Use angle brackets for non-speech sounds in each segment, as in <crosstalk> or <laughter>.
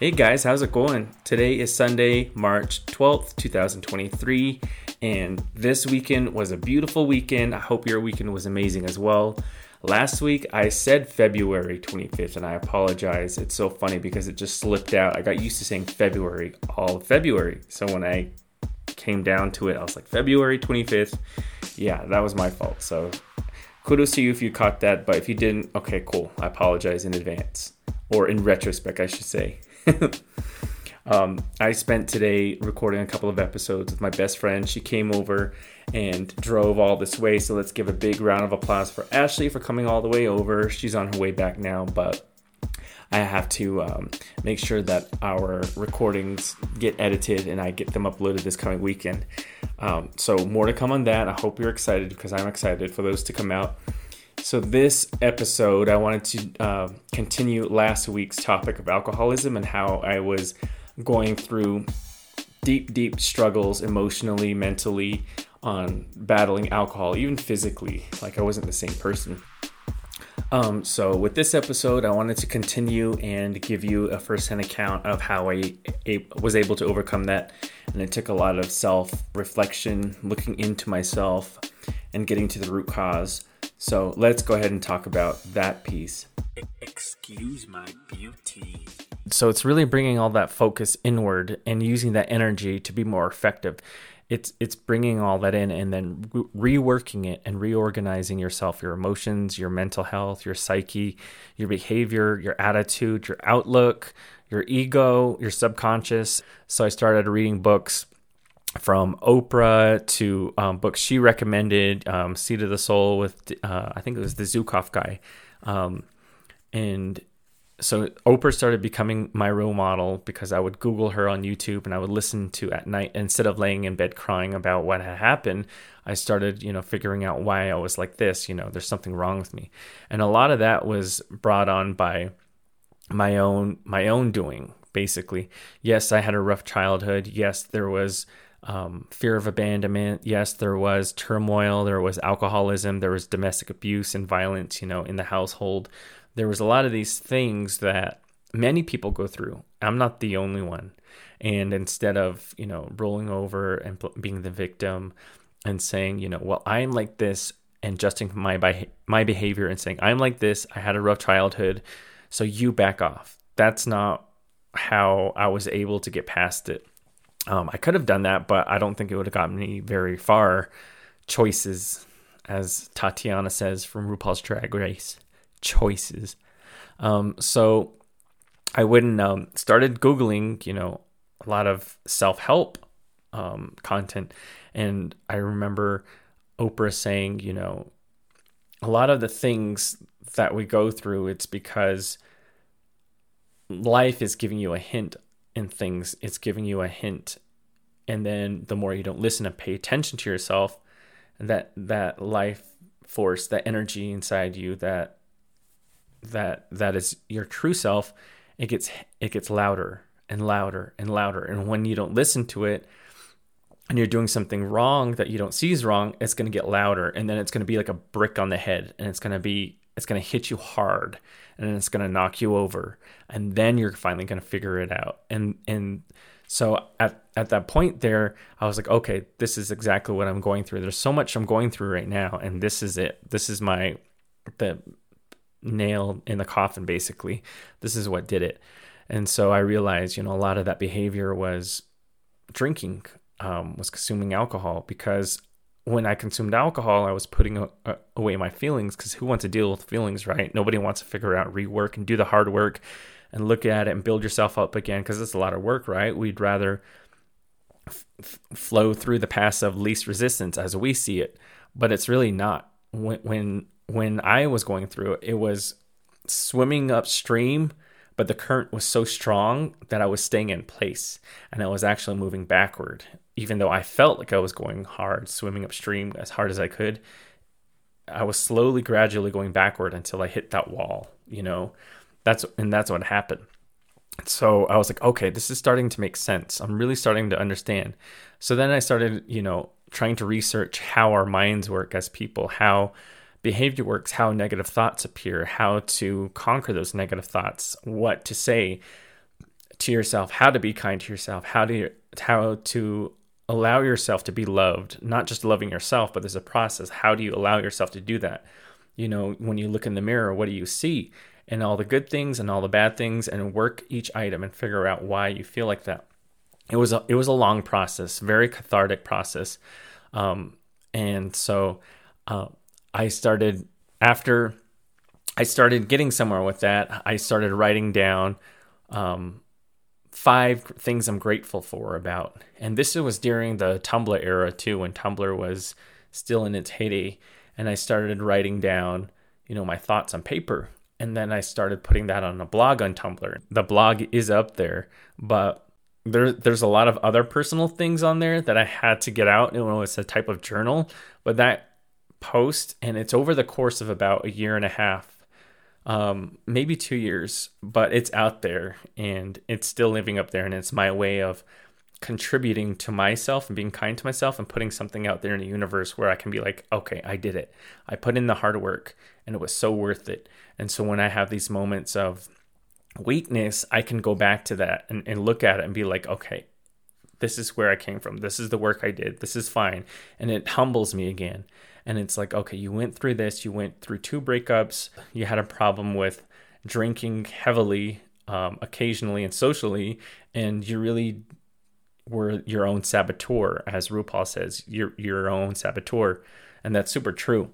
Hey guys, how's it going? Today is Sunday, March 12th, 2023, and this weekend was a beautiful weekend. I hope your weekend was amazing as well. Last week I said February 25th, and I apologize. It's so funny because it just slipped out. I got used to saying February all February. So when I came down to it, I was like, February 25th. Yeah, that was my fault. So kudos to you if you caught that, but if you didn't, okay, cool. I apologize in advance, or in retrospect, I should say. <laughs> um, I spent today recording a couple of episodes with my best friend. She came over and drove all this way. So let's give a big round of applause for Ashley for coming all the way over. She's on her way back now, but I have to um, make sure that our recordings get edited and I get them uploaded this coming weekend. Um, so, more to come on that. I hope you're excited because I'm excited for those to come out. So, this episode, I wanted to uh, continue last week's topic of alcoholism and how I was going through deep, deep struggles emotionally, mentally on battling alcohol, even physically. Like, I wasn't the same person. Um, so, with this episode, I wanted to continue and give you a first hand account of how I was able to overcome that. And it took a lot of self reflection, looking into myself, and getting to the root cause so let's go ahead and talk about that piece. Excuse my beauty. So it's really bringing all that focus inward and using that energy to be more effective. It's it's bringing all that in and then re- reworking it and reorganizing yourself, your emotions, your mental health, your psyche, your behavior, your attitude, your outlook, your ego, your subconscious. So I started reading books from Oprah to um, books she recommended, um, Seat of the Soul with uh, I think it was the Zukav guy, um, and so Oprah started becoming my role model because I would Google her on YouTube and I would listen to at night instead of laying in bed crying about what had happened. I started, you know, figuring out why I was like this. You know, there's something wrong with me, and a lot of that was brought on by my own my own doing. Basically, yes, I had a rough childhood. Yes, there was um, fear of abandonment. Yes, there was turmoil, there was alcoholism, there was domestic abuse and violence, you know, in the household. There was a lot of these things that many people go through. I'm not the only one. And instead of, you know, rolling over and being the victim and saying, you know, well, I'm like this and adjusting my my behavior and saying, I'm like this, I had a rough childhood, so you back off. That's not how I was able to get past it um, I could have done that, but I don't think it would have gotten me very far. Choices, as Tatianna says from RuPaul's Drag Race, choices. Um, so I wouldn't um, started googling, you know, a lot of self help um, content, and I remember Oprah saying, you know, a lot of the things that we go through, it's because life is giving you a hint in things, it's giving you a hint. And then the more you don't listen and pay attention to yourself, that that life force, that energy inside you, that that that is your true self, it gets it gets louder and louder and louder. And when you don't listen to it, and you're doing something wrong that you don't see is wrong, it's going to get louder and then it's going to be like a brick on the head and it's going to be it's going to hit you hard and it's going to knock you over and then you're finally going to figure it out. And and so at at that point there i was like okay this is exactly what i'm going through. There's so much i'm going through right now and this is it. This is my the nail in the coffin basically. This is what did it. And so i realized you know a lot of that behavior was drinking um, was consuming alcohol because when I consumed alcohol, I was putting away my feelings because who wants to deal with feelings, right? Nobody wants to figure out rework and do the hard work and look at it and build yourself up again because it's a lot of work, right? We'd rather f- flow through the path of least resistance as we see it, but it's really not. When when when I was going through it, it was swimming upstream but the current was so strong that I was staying in place and I was actually moving backward. Even though I felt like I was going hard, swimming upstream as hard as I could, I was slowly, gradually going backward until I hit that wall, you know? That's and that's what happened. So I was like, okay, this is starting to make sense. I'm really starting to understand. So then I started, you know, trying to research how our minds work as people, how behavior works, how negative thoughts appear, how to conquer those negative thoughts, what to say. to yourself how to be kind to yourself, how to how to allow yourself to be loved, not just loving yourself, but there's a process. How do you allow yourself to do that? You know, when you look in the mirror, what do you see? And all the good things and all the bad things and work each item and figure out why you feel like that. It was a it was a long process, very cathartic process. Um, and so uh, I started after I started getting somewhere with that. I started writing down um, five things I'm grateful for about. And this was during the Tumblr era too, when Tumblr was still in its heyday. And I started writing down, you know, my thoughts on paper. And then I started putting that on a blog on Tumblr. The blog is up there, but there, there's a lot of other personal things on there that I had to get out. Know, it's a type of journal, but that post, and it's over the course of about a year and a half um, maybe two years, but it's out there and it's still living up there. And it's my way of contributing to myself and being kind to myself and putting something out there in the universe where I can be like, okay, I did it. I put in the hard work and it was so worth it. And so when I have these moments of weakness, I can go back to that and, and look at it and be like, okay, this is where I came from. This is the work I did. This is fine. And it humbles me again. And it's like, okay, you went through this, you went through two breakups, you had a problem with drinking heavily, um, occasionally and socially, and you really were your own saboteur, as RuPaul says, you're your own saboteur. And that's super true.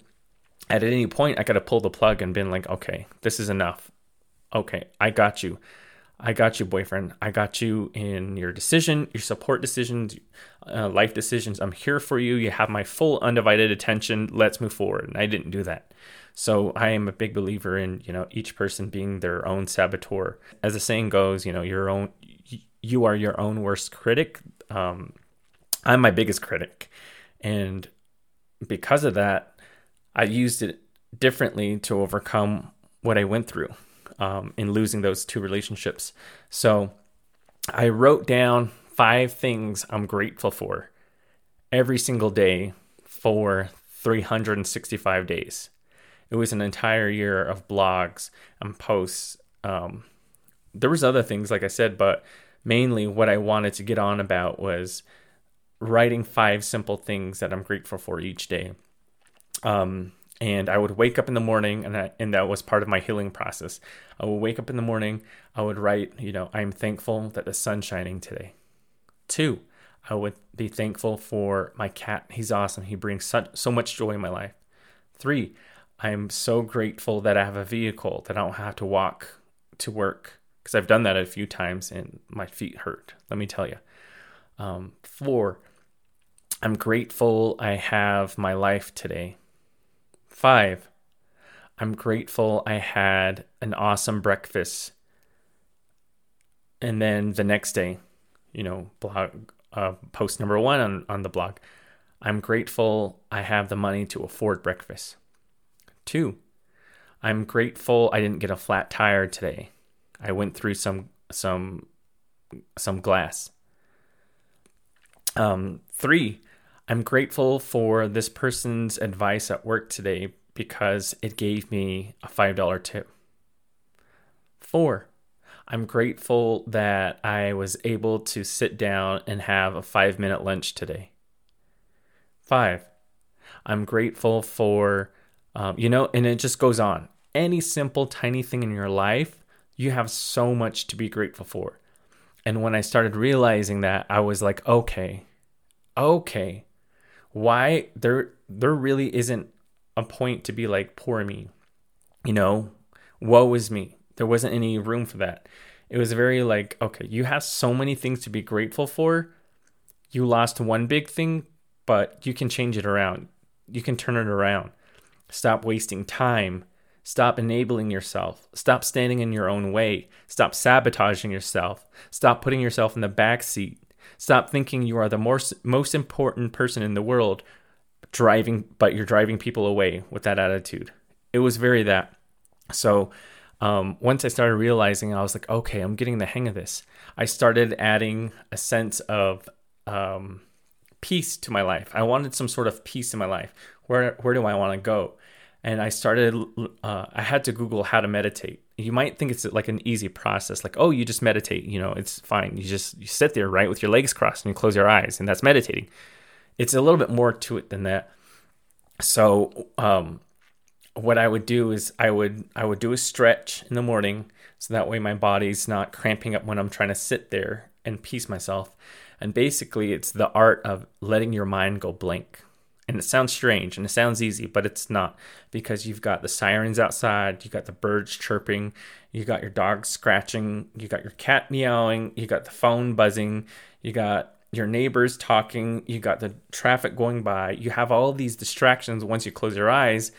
At any point, I got to pull the plug and been like, okay, this is enough. Okay, I got you. I got you, boyfriend. I got you in your decision, your support decisions, uh, life decisions. I'm here for you. You have my full undivided attention. Let's move forward. And I didn't do that. So I am a big believer in, you know, each person being their own saboteur. As the saying goes, you know, your own you are your own worst critic. Um, I'm my biggest critic. And because of that, I used it differently to overcome what I went through um, in losing those two relationships. So I wrote down five things I'm grateful for every single day for 365 days. It was an entire year of blogs and posts. Um, there was other things, like I said, but mainly what I wanted to get on about was writing five simple things that I'm grateful for each day. Um, and I would wake up in the morning, and I, and that was part of my healing process. I would wake up in the morning. I would write, you know, I'm thankful that the sun's shining today. Two, I would be thankful for my cat. He's awesome. He brings so, so much joy in my life. Three, I'm so grateful that I have a vehicle that I don't have to walk to work because I've done that a few times and my feet hurt. Let me tell you. Um, four, I'm grateful I have my life today. Five, I'm grateful I had an awesome breakfast. And then the next day, you know, blog uh, post number one on, on the blog. I'm grateful I have the money to afford breakfast. Two, I'm grateful I didn't get a flat tire today. I went through some some some glass. Um, three, I'm grateful for this person's advice at work today because it gave me a $5 tip. Four, I'm grateful that I was able to sit down and have a five minute lunch today. Five, I'm grateful for, um, you know, and it just goes on. Any simple, tiny thing in your life, you have so much to be grateful for. And when I started realizing that, I was like, okay, okay, why there there really isn't a point to be like poor me you know woe is me there wasn't any room for that it was very like okay you have so many things to be grateful for you lost one big thing but you can change it around you can turn it around stop wasting time Stop enabling yourself. Stop standing in your own way. Stop sabotaging yourself. Stop putting yourself in the back seat. Stop thinking you are the most, most important person in the world, driving, but you're driving people away with that attitude. It was very that. So um, once I started realizing, I was like, okay, I'm getting the hang of this. I started adding a sense of um, peace to my life. I wanted some sort of peace in my life. Where where do I want to go? And I started. Uh, I had to Google how to meditate you might think it's like an easy process like oh you just meditate you know it's fine. You just you sit there right with your legs crossed and you close your eyes and that's meditating. It's a little bit more to it than that. So um, what i would do is i would i would do a stretch in the morning so that way my body's not cramping up when i'm trying to sit there and peace myself. And basically it's the art of letting your mind go blank and it sounds strange and it sounds easy, but it's not because you've got the sirens outside, you got the birds chirping, you got your dog scratching, you got your cat meowing, you got the phone buzzing, you got your neighbors talking, you got the traffic going by. You have all these distractions once you close your eyes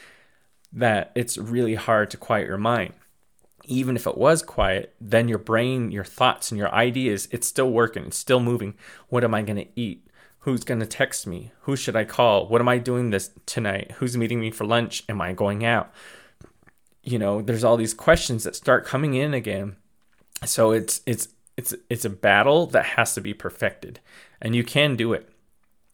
that it's really hard to quiet your mind. Even if it was quiet, then your brain, your thoughts, and your ideas, it's still working, it's still moving. What am I going to eat? Who's going to text me? Who should I call? What am I doing this tonight? Who's meeting me for lunch? Am I going out? You know, there's all these questions that start coming in again. So it's it's it's it's a battle that has to be perfected. And you can do it.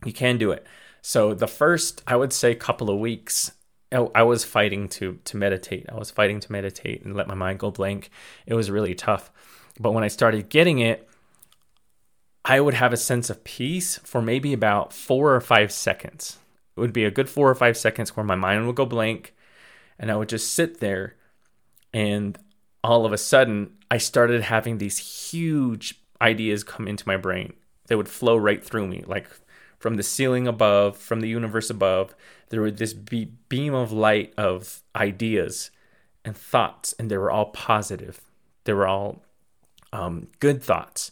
You can do it. So the first, I would say couple of weeks oh, I was fighting to to meditate. I was fighting to meditate and let my mind go blank. It was really tough. But when I started getting it, I would have a sense of peace for maybe about four or five seconds. It would be a good four or five seconds where my mind would go blank and I would just sit there. And all of a sudden, I started having these huge ideas come into my brain. They would flow right through me, like from the ceiling above, from the universe above. There would this be- beam of light of ideas and thoughts, and they were all positive. They were all um, good thoughts.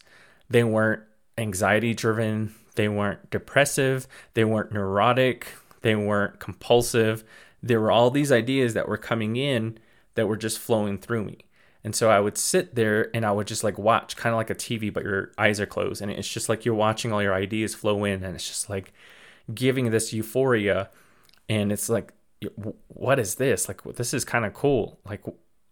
They weren't anxiety driven, they weren't depressive, they weren't neurotic, they weren't compulsive. There were all these ideas that were coming in that were just flowing through me. And so I would sit there and I would just like watch, kind of like a TV, but your eyes are closed. And it's just like you're watching all your ideas flow in. And it's just like giving this euphoria. And it's like, what is this? Like, this is kind of cool. Like,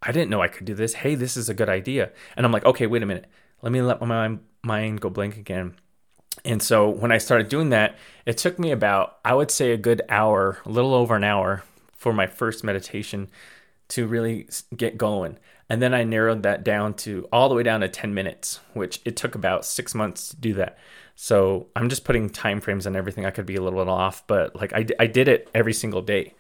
I didn't know I could do this. Hey, this is a good idea. And I'm like, okay, wait a minute. Let me let my mind go blank again. And so when I started doing that, it took me about, I would say, a good hour, a little over an hour for my first meditation to really get going. And then I narrowed that down to all the way down to 10 minutes, which it took about six months to do that. So I'm just putting time frames on everything. I could be a little bit off, but like I, I did it every single day.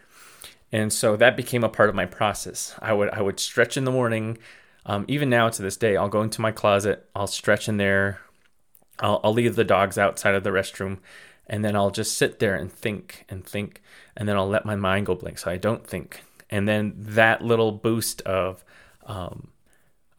And so that became a part of my process. I would I would stretch in the morning, um, even now to this day, I'll go into my closet, I'll stretch in there, I'll, I'll leave the dogs outside of the restroom, and then I'll just sit there and think and think, and then I'll let my mind go blank so I don't think. And then that little boost of um,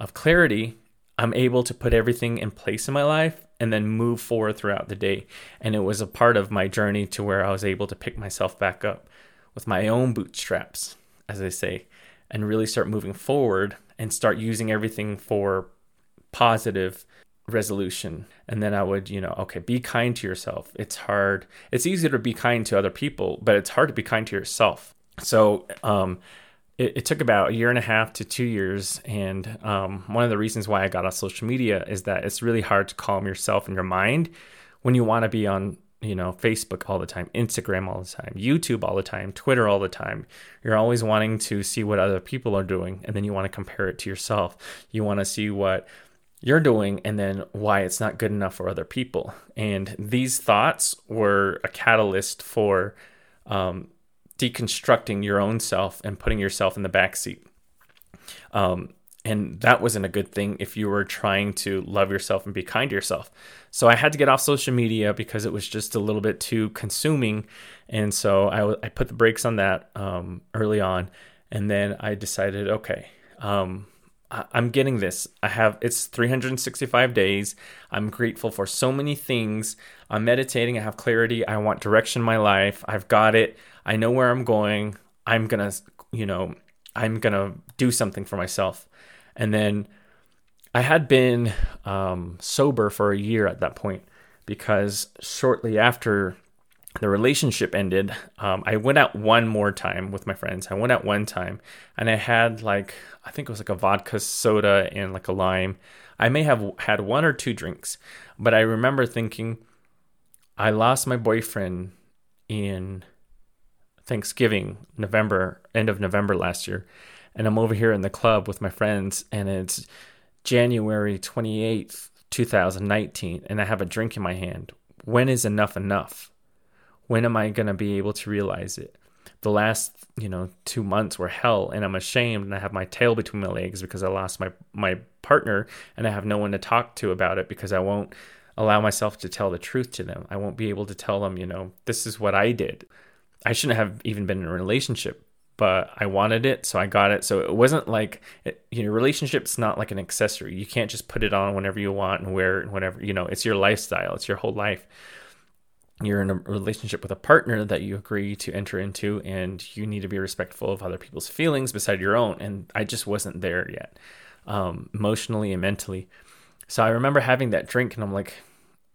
of clarity, I'm able to put everything in place in my life and then move forward throughout the day. And it was a part of my journey to where I was able to pick myself back up with my own bootstraps, as they say, and really start moving forward and start using everything for positive resolution. And then I would, you know, okay, be kind to yourself. It's hard. It's easier to be kind to other people, but it's hard to be kind to yourself. So, um, it, it took about a year and a half to two years. And um, one of the reasons why I got off social media is that it's really hard to calm yourself and your mind when you want to be on you know, Facebook all the time, Instagram all the time, YouTube all the time, Twitter all the time. You're always wanting to see what other people are doing and then you want to compare it to yourself. You want to see what you're doing and then why it's not good enough for other people. And these thoughts were a catalyst for um, deconstructing your own self and putting yourself in the back seat. Um, and that wasn't a good thing if you were trying to love yourself and be kind to yourself. So I had to get off social media because it was just a little bit too consuming, and so I, I put the brakes on that um, early on, and then I decided, okay, um, I, I'm getting this. I have it's 365 days. I'm grateful for so many things. I'm meditating. I have clarity. I want direction in my life. I've got it. I know where I'm going. I'm gonna, you know, I'm gonna do something for myself. And then I had been um, sober for a year at that point because shortly after the relationship ended, um, I went out one more time with my friends. I went out one time and I had like, I think it was like a vodka soda and like a lime. I may have had one or two drinks, but I remember thinking, I lost my boyfriend in Thanksgiving, November, end of November last year. and I'm over here in the club with my friends, and it's January 28th, 2019, and I have a drink in my hand. When is enough enough? When am I going to be able to realize it? The last, you know, two months were hell, and I'm ashamed, and I have my tail between my legs because I lost my my partner, and I have no one to talk to about it because I won't allow myself to tell the truth to them. I won't be able to tell them, you know, this is what I did. I shouldn't have even been in a relationship, but I wanted it, so I got it. So it wasn't like it, you know, relationship's not like an accessory. You can't just put it on whenever you want and wear it whenever, you know, it's your lifestyle, it's your whole life. You're in a relationship with a partner that you agree to enter into, and you need to be respectful of other people's feelings beside your own. And I just wasn't there yet, um, emotionally and mentally. So I remember having that drink, and I'm like,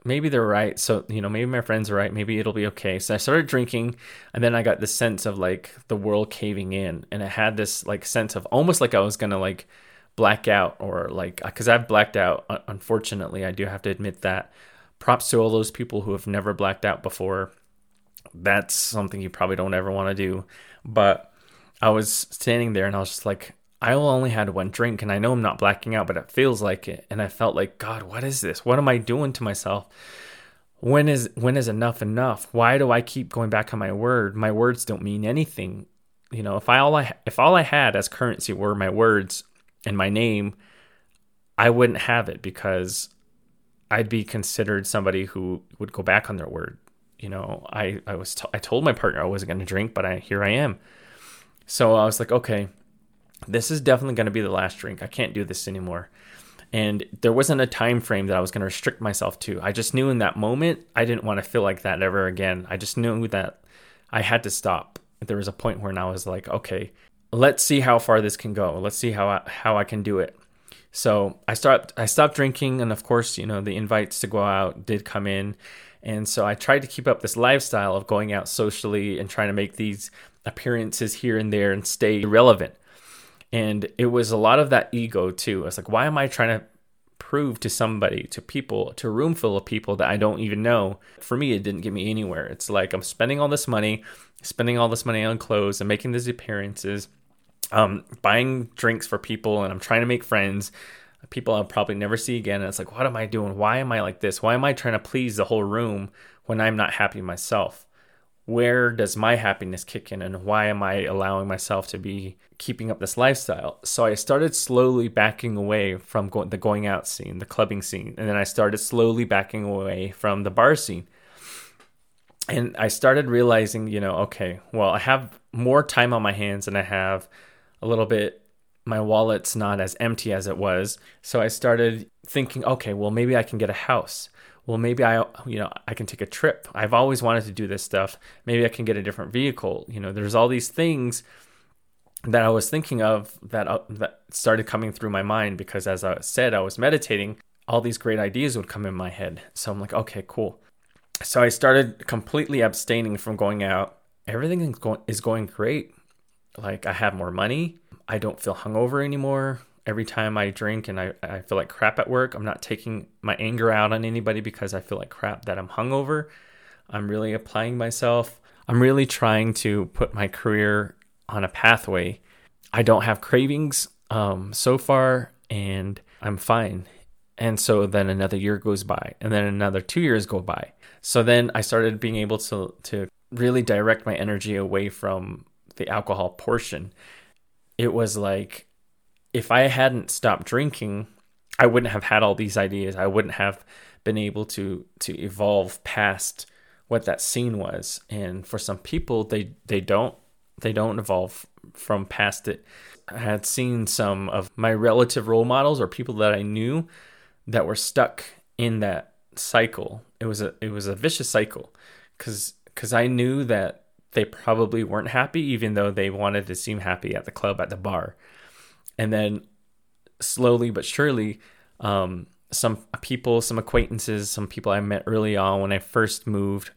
maybe they're right. So, you know, maybe my friends are right. Maybe it'll be okay. So I started drinking and then I got this sense of like the world caving in and I had this like sense of almost like I was going to like black out or like cuz I've blacked out unfortunately. I do have to admit that. Props to all those people who have never blacked out before. That's something you probably don't ever want to do. But I was standing there and I was just like I only had one drink and I know I'm not blacking out, but it feels like it. And I felt like, God, what is this? What am I doing to myself? When is when is enough enough? Why do I keep going back on my word? My words don't mean anything. You know, if I all I if all I had as currency were my words and my name, I wouldn't have it because I'd be considered somebody who would go back on their word. You know, I I was t- I told my partner I wasn't going to drink, but I here I am. So I was like, okay, this is definitely going to be the last drink. I can't do this anymore. And there wasn't a time frame that I was going to restrict myself to. I just knew in that moment I didn't want to feel like that ever again. I just knew that I had to stop. There was a point where I was like, okay, let's see how far this can go. Let's see how I, how I can do it. So I stopped I stopped drinking and of course, you know, the invites to go out did come in. And so I tried to keep up this lifestyle of going out socially and trying to make these appearances here and there and stay relevant. And it was a lot of that ego too. It's like, why am I trying to prove to somebody, to people, to a room full of people that I don't even know? For me, it didn't get me anywhere. It's like I'm spending all this money, spending all this money on clothes and making these appearances, um, buying drinks for people, and I'm trying to make friends. People I'll probably never see again. And it's like, what am I doing? Why am I like this? Why am I trying to please the whole room when I'm not happy myself? Where does my happiness kick in and why am I allowing myself to be keeping up this lifestyle? So I started slowly backing away from go- the going out scene, the clubbing scene, and then I started slowly backing away from the bar scene. And I started realizing, you know, okay, well, I have more time on my hands and I have a little bit my wallet's not as empty as it was. So I started thinking, okay, well, maybe I can get a house well maybe i you know i can take a trip. I've always wanted to do this stuff. Maybe i can get a different vehicle. You know there's all these things that i was thinking of that uh, that started coming through my mind because as i said i was meditating all these great ideas would come in my head. So i'm like okay cool. So i started completely abstaining from going out. Everything is going, is going great. Like i have more money. I don't feel hungover anymore every time I drink and I, I feel like crap at work, I'm not taking my anger out on anybody because I feel like crap that I'm hungover. I'm really applying myself. I'm really trying to put my career on a pathway. I don't have cravings um, so far, and I'm fine. And so then another year goes by, and then another two years go by. So then I started being able to to really direct my energy away from the alcohol portion. It was like if I hadn't stopped drinking, I wouldn't have had all these ideas. I wouldn't have been able to to evolve past what that scene was. And for some people, they they don't they don't evolve from past it. I had seen some of my relative role models or people that I knew that were stuck in that cycle. It was a it was a vicious cycle cuz cuz I knew that they probably weren't happy even though they wanted to seem happy at the club at the bar and then slowly but surely um, some people some acquaintances some people i met early on when i first moved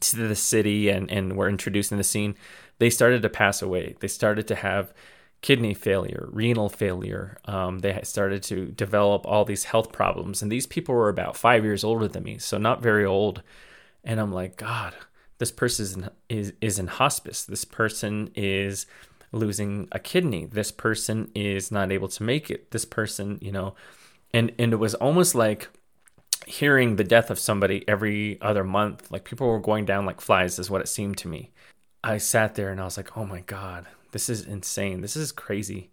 to the city and, and were introduced in the scene they started to pass away. They started to have kidney failure renal failure. Um, they started to develop all these health problems. And these people were about five years older than me so not very old. And i'm like god this person is in, is, is in hospice. This person is losing a kidney. This person is not able to make it. This person, you know, and and it was almost like hearing the death of somebody every other month. Like people were going down like flies, is what it seemed to me. I sat there and I was like, oh my God, this is insane. This is crazy.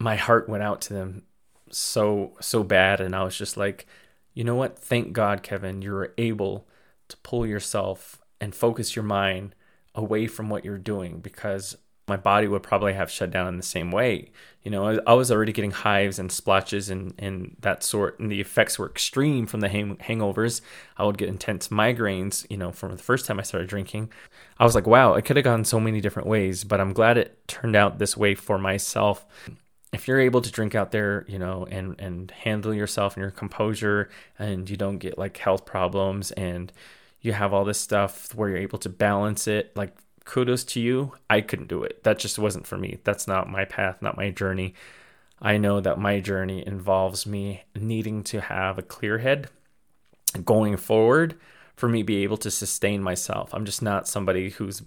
My heart went out to them so, so bad. And I was just like, you know what? Thank God, Kevin, you were able to pull yourself and focus your mind away from what you're doing because my body would probably have shut down in the same way. You know, I, was already getting hives and splotches and, and that sort, and the effects were extreme from the hang- hangovers. I would get intense migraines, you know, from the first time I started drinking. I was like, wow, it could have gone so many different ways, but I'm glad it turned out this way for myself. If you're able to drink out there, you know, and, and handle yourself and your composure, and you don't get like health problems, and you have all this stuff where you're able to balance it, like kudos to you. I couldn't do it. That just wasn't for me. That's not my path, not my journey. I know that my journey involves me needing to have a clear head going forward for me to be able to sustain myself. I'm just not somebody whose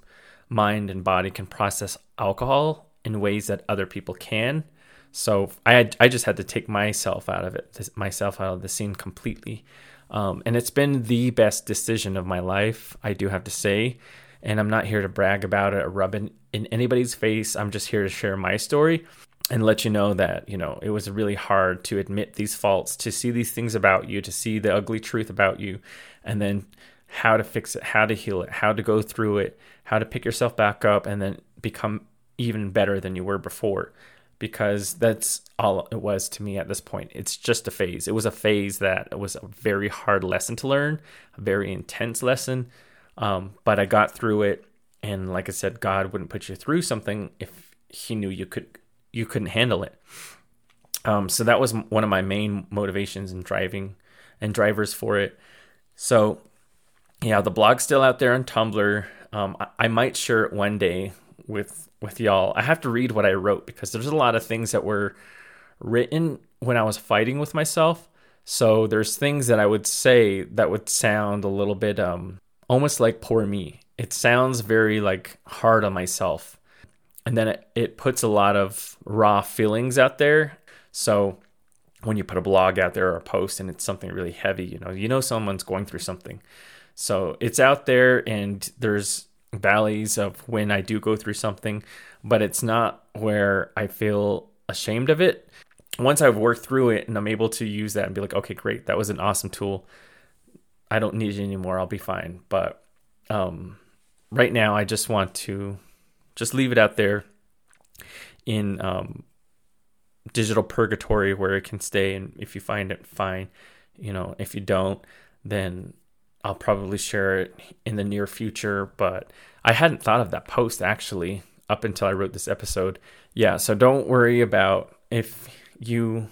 mind and body can process alcohol in ways that other people can. So I had, I just had to take myself out of it, myself out of the scene completely. Um, and it's been the best decision of my life, I do have to say and I'm not here to brag about it or rub it in anybody's face. I'm just here to share my story and let you know that, you know, it was really hard to admit these faults, to see these things about you, to see the ugly truth about you, and then how to fix it, how to heal it, how to go through it, how to pick yourself back up and then become even better than you were before. Because that's all it was to me at this point. It's just a phase. It was a phase that was a very hard lesson to learn, a very intense lesson um, but I got through it, and like I said, God wouldn't put you through something if He knew you could you couldn't handle it. Um, so that was one of my main motivations in driving and drivers for it. So yeah, the blog's still out there on Tumblr. Um, I, I might share it one day with with y'all. I have to read what I wrote because there's a lot of things that were written when I was fighting with myself. So there's things that I would say that would sound a little bit um almost like poor me. It sounds very like hard on myself. And then it, it puts a lot of raw feelings out there. So when you put a blog out there or a post and it's something really heavy, you know, you know someone's going through something. So it's out there and there's valleys of when I do go through something, but it's not where I feel ashamed of it. Once I've worked through it and I'm able to use that and be like, okay, great, that was an awesome tool. I don't need it anymore. I'll be fine. But um, right now, I just want to just leave it out there in um, digital purgatory where it can stay. And if you find it, fine. You know, if you don't, then I'll probably share it in the near future. But I hadn't thought of that post actually up until I wrote this episode. Yeah, so don't worry about if you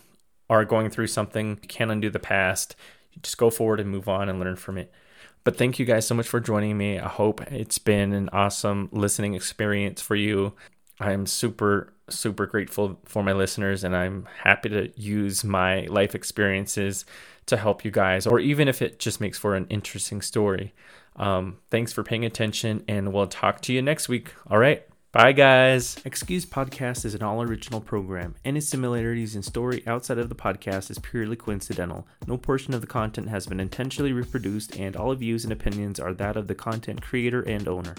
are going through something, you can't undo the past just go forward and move on and learn from it. But thank you guys so much for joining me. I hope it's been an awesome listening experience for you. I'm super, super grateful for my listeners, and I'm happy to use my life experiences to help you guys, or even if it just makes for an interesting story. Um, thanks for paying attention, and we'll talk to you next week. All right. Bye, guys. Excuse Podcast is an all original program. Any similarities in story outside of the podcast is purely coincidental. No portion of the content has been intentionally reproduced, and all views and opinions are that of the content creator and owner.